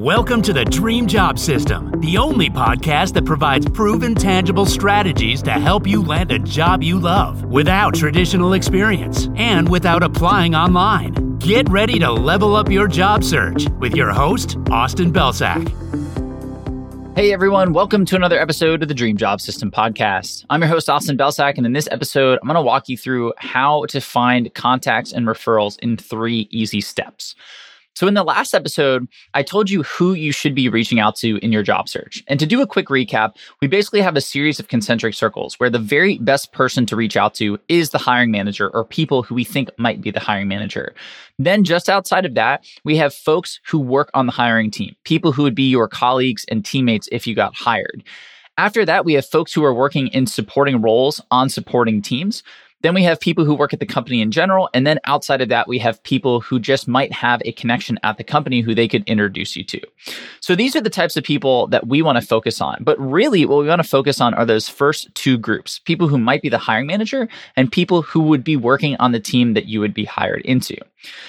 Welcome to the Dream Job System, the only podcast that provides proven, tangible strategies to help you land a job you love without traditional experience and without applying online. Get ready to level up your job search with your host, Austin Belcak. Hey everyone, welcome to another episode of the Dream Job System podcast. I'm your host, Austin Belcak, and in this episode, I'm going to walk you through how to find contacts and referrals in three easy steps. So, in the last episode, I told you who you should be reaching out to in your job search. And to do a quick recap, we basically have a series of concentric circles where the very best person to reach out to is the hiring manager or people who we think might be the hiring manager. Then, just outside of that, we have folks who work on the hiring team, people who would be your colleagues and teammates if you got hired. After that, we have folks who are working in supporting roles on supporting teams. Then we have people who work at the company in general. And then outside of that, we have people who just might have a connection at the company who they could introduce you to. So these are the types of people that we want to focus on. But really, what we want to focus on are those first two groups people who might be the hiring manager and people who would be working on the team that you would be hired into.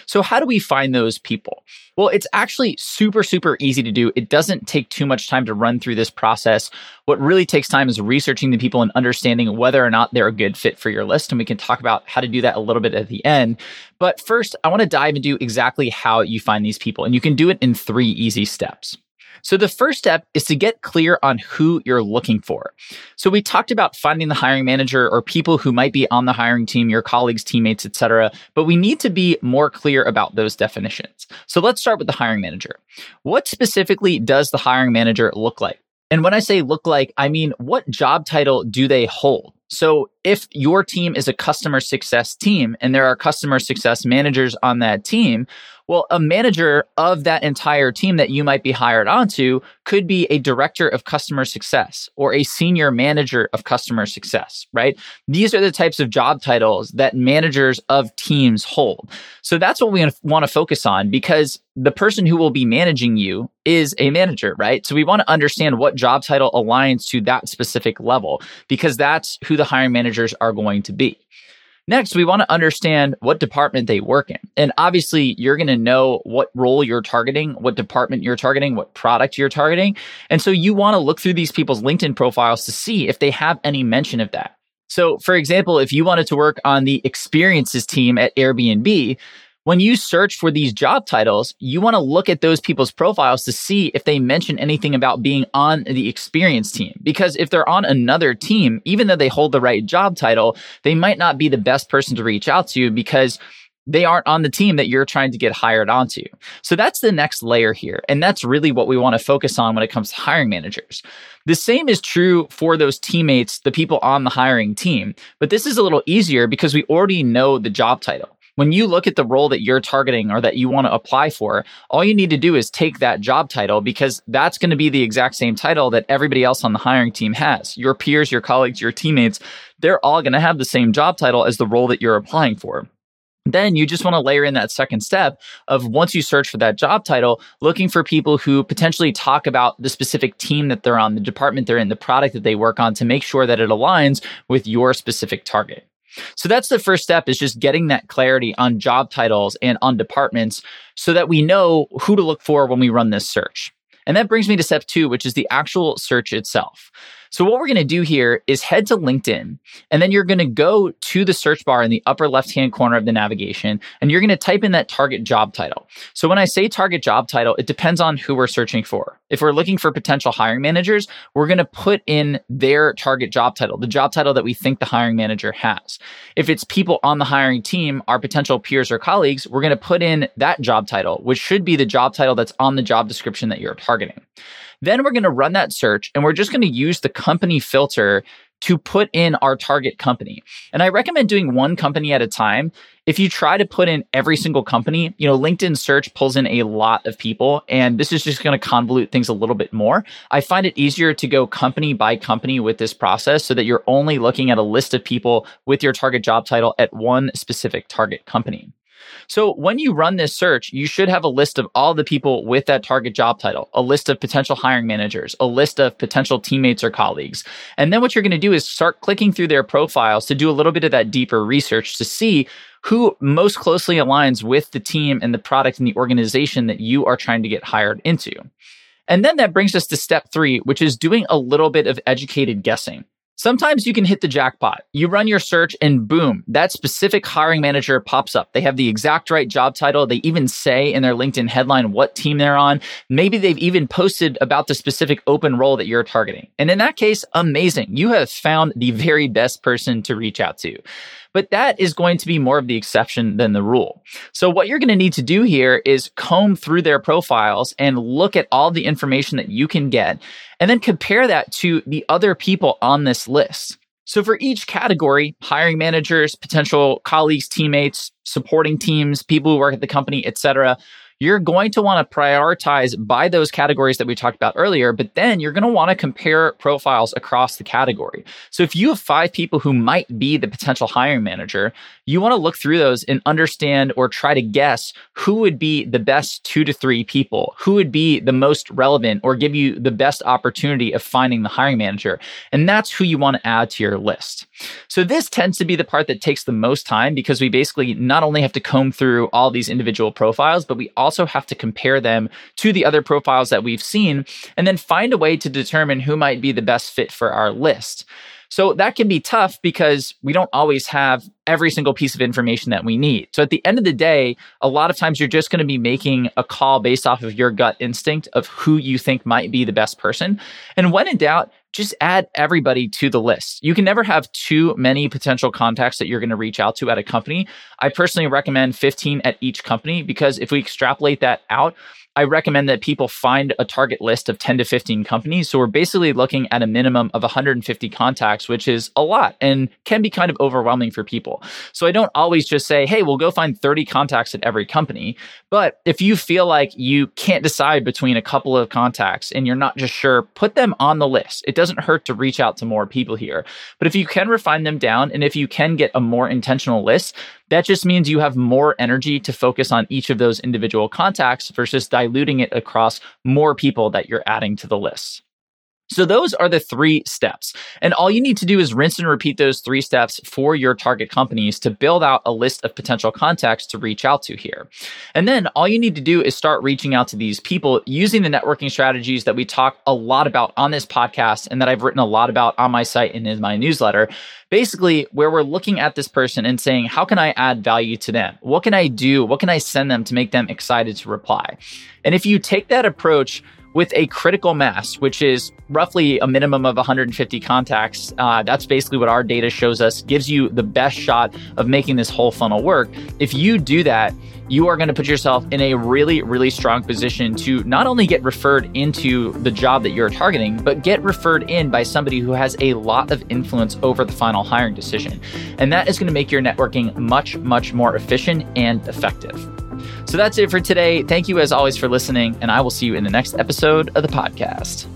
So, how do we find those people? Well, it's actually super, super easy to do. It doesn't take too much time to run through this process. What really takes time is researching the people and understanding whether or not they're a good fit for your list. And we can talk about how to do that a little bit at the end. But first, I want to dive into exactly how you find these people. And you can do it in three easy steps. So the first step is to get clear on who you're looking for. So we talked about finding the hiring manager or people who might be on the hiring team, your colleagues, teammates, etc., but we need to be more clear about those definitions. So let's start with the hiring manager. What specifically does the hiring manager look like? And when I say look like, I mean what job title do they hold? So if your team is a customer success team and there are customer success managers on that team, well, a manager of that entire team that you might be hired onto could be a director of customer success or a senior manager of customer success, right? These are the types of job titles that managers of teams hold. So that's what we want to focus on because the person who will be managing you is a manager, right? So we want to understand what job title aligns to that specific level because that's who the hiring managers are going to be. Next, we want to understand what department they work in. And obviously, you're going to know what role you're targeting, what department you're targeting, what product you're targeting. And so you want to look through these people's LinkedIn profiles to see if they have any mention of that. So, for example, if you wanted to work on the experiences team at Airbnb, when you search for these job titles, you want to look at those people's profiles to see if they mention anything about being on the experience team. Because if they're on another team, even though they hold the right job title, they might not be the best person to reach out to because they aren't on the team that you're trying to get hired onto. So that's the next layer here. And that's really what we want to focus on when it comes to hiring managers. The same is true for those teammates, the people on the hiring team. But this is a little easier because we already know the job title. When you look at the role that you're targeting or that you want to apply for, all you need to do is take that job title because that's going to be the exact same title that everybody else on the hiring team has. Your peers, your colleagues, your teammates, they're all going to have the same job title as the role that you're applying for. Then you just want to layer in that second step of once you search for that job title, looking for people who potentially talk about the specific team that they're on, the department they're in, the product that they work on to make sure that it aligns with your specific target. So that's the first step is just getting that clarity on job titles and on departments so that we know who to look for when we run this search. And that brings me to step two, which is the actual search itself. So what we're going to do here is head to LinkedIn and then you're going to go to the search bar in the upper left hand corner of the navigation and you're going to type in that target job title. So when I say target job title, it depends on who we're searching for. If we're looking for potential hiring managers, we're going to put in their target job title, the job title that we think the hiring manager has. If it's people on the hiring team, our potential peers or colleagues, we're going to put in that job title, which should be the job title that's on the job description that you're targeting. Then we're going to run that search and we're just going to use the company filter to put in our target company. And I recommend doing one company at a time. If you try to put in every single company, you know, LinkedIn search pulls in a lot of people and this is just going to convolute things a little bit more. I find it easier to go company by company with this process so that you're only looking at a list of people with your target job title at one specific target company. So when you run this search, you should have a list of all the people with that target job title, a list of potential hiring managers, a list of potential teammates or colleagues. And then what you're going to do is start clicking through their profiles to do a little bit of that deeper research to see who most closely aligns with the team and the product and the organization that you are trying to get hired into. And then that brings us to step three, which is doing a little bit of educated guessing. Sometimes you can hit the jackpot. You run your search and boom, that specific hiring manager pops up. They have the exact right job title. They even say in their LinkedIn headline what team they're on. Maybe they've even posted about the specific open role that you're targeting. And in that case, amazing. You have found the very best person to reach out to but that is going to be more of the exception than the rule. So what you're going to need to do here is comb through their profiles and look at all the information that you can get and then compare that to the other people on this list. So for each category, hiring managers, potential colleagues, teammates, supporting teams, people who work at the company, etc., you're going to want to prioritize by those categories that we talked about earlier, but then you're going to want to compare profiles across the category. So if you have five people who might be the potential hiring manager, you want to look through those and understand or try to guess who would be the best two to three people, who would be the most relevant or give you the best opportunity of finding the hiring manager. And that's who you want to add to your list. So this tends to be the part that takes the most time because we basically not only have to comb through all these individual profiles, but we also also have to compare them to the other profiles that we've seen and then find a way to determine who might be the best fit for our list. So that can be tough because we don't always have every single piece of information that we need. So at the end of the day, a lot of times you're just going to be making a call based off of your gut instinct of who you think might be the best person. And when in doubt, just add everybody to the list. You can never have too many potential contacts that you're going to reach out to at a company. I personally recommend 15 at each company because if we extrapolate that out, I recommend that people find a target list of 10 to 15 companies. So we're basically looking at a minimum of 150 contacts, which is a lot and can be kind of overwhelming for people. So I don't always just say, hey, we'll go find 30 contacts at every company. But if you feel like you can't decide between a couple of contacts and you're not just sure, put them on the list. It doesn't hurt to reach out to more people here. But if you can refine them down and if you can get a more intentional list, that just means you have more energy to focus on each of those individual contacts versus diluting it across more people that you're adding to the list. So those are the three steps. And all you need to do is rinse and repeat those three steps for your target companies to build out a list of potential contacts to reach out to here. And then all you need to do is start reaching out to these people using the networking strategies that we talk a lot about on this podcast and that I've written a lot about on my site and in my newsletter basically where we're looking at this person and saying, how can I add value to them? What can I do? What can I send them to make them excited to reply? And if you take that approach, with a critical mass, which is roughly a minimum of 150 contacts. Uh, that's basically what our data shows us, gives you the best shot of making this whole funnel work. If you do that, you are going to put yourself in a really, really strong position to not only get referred into the job that you're targeting, but get referred in by somebody who has a lot of influence over the final hiring decision. And that is going to make your networking much, much more efficient and effective. So that's it for today. Thank you as always for listening, and I will see you in the next episode of the podcast.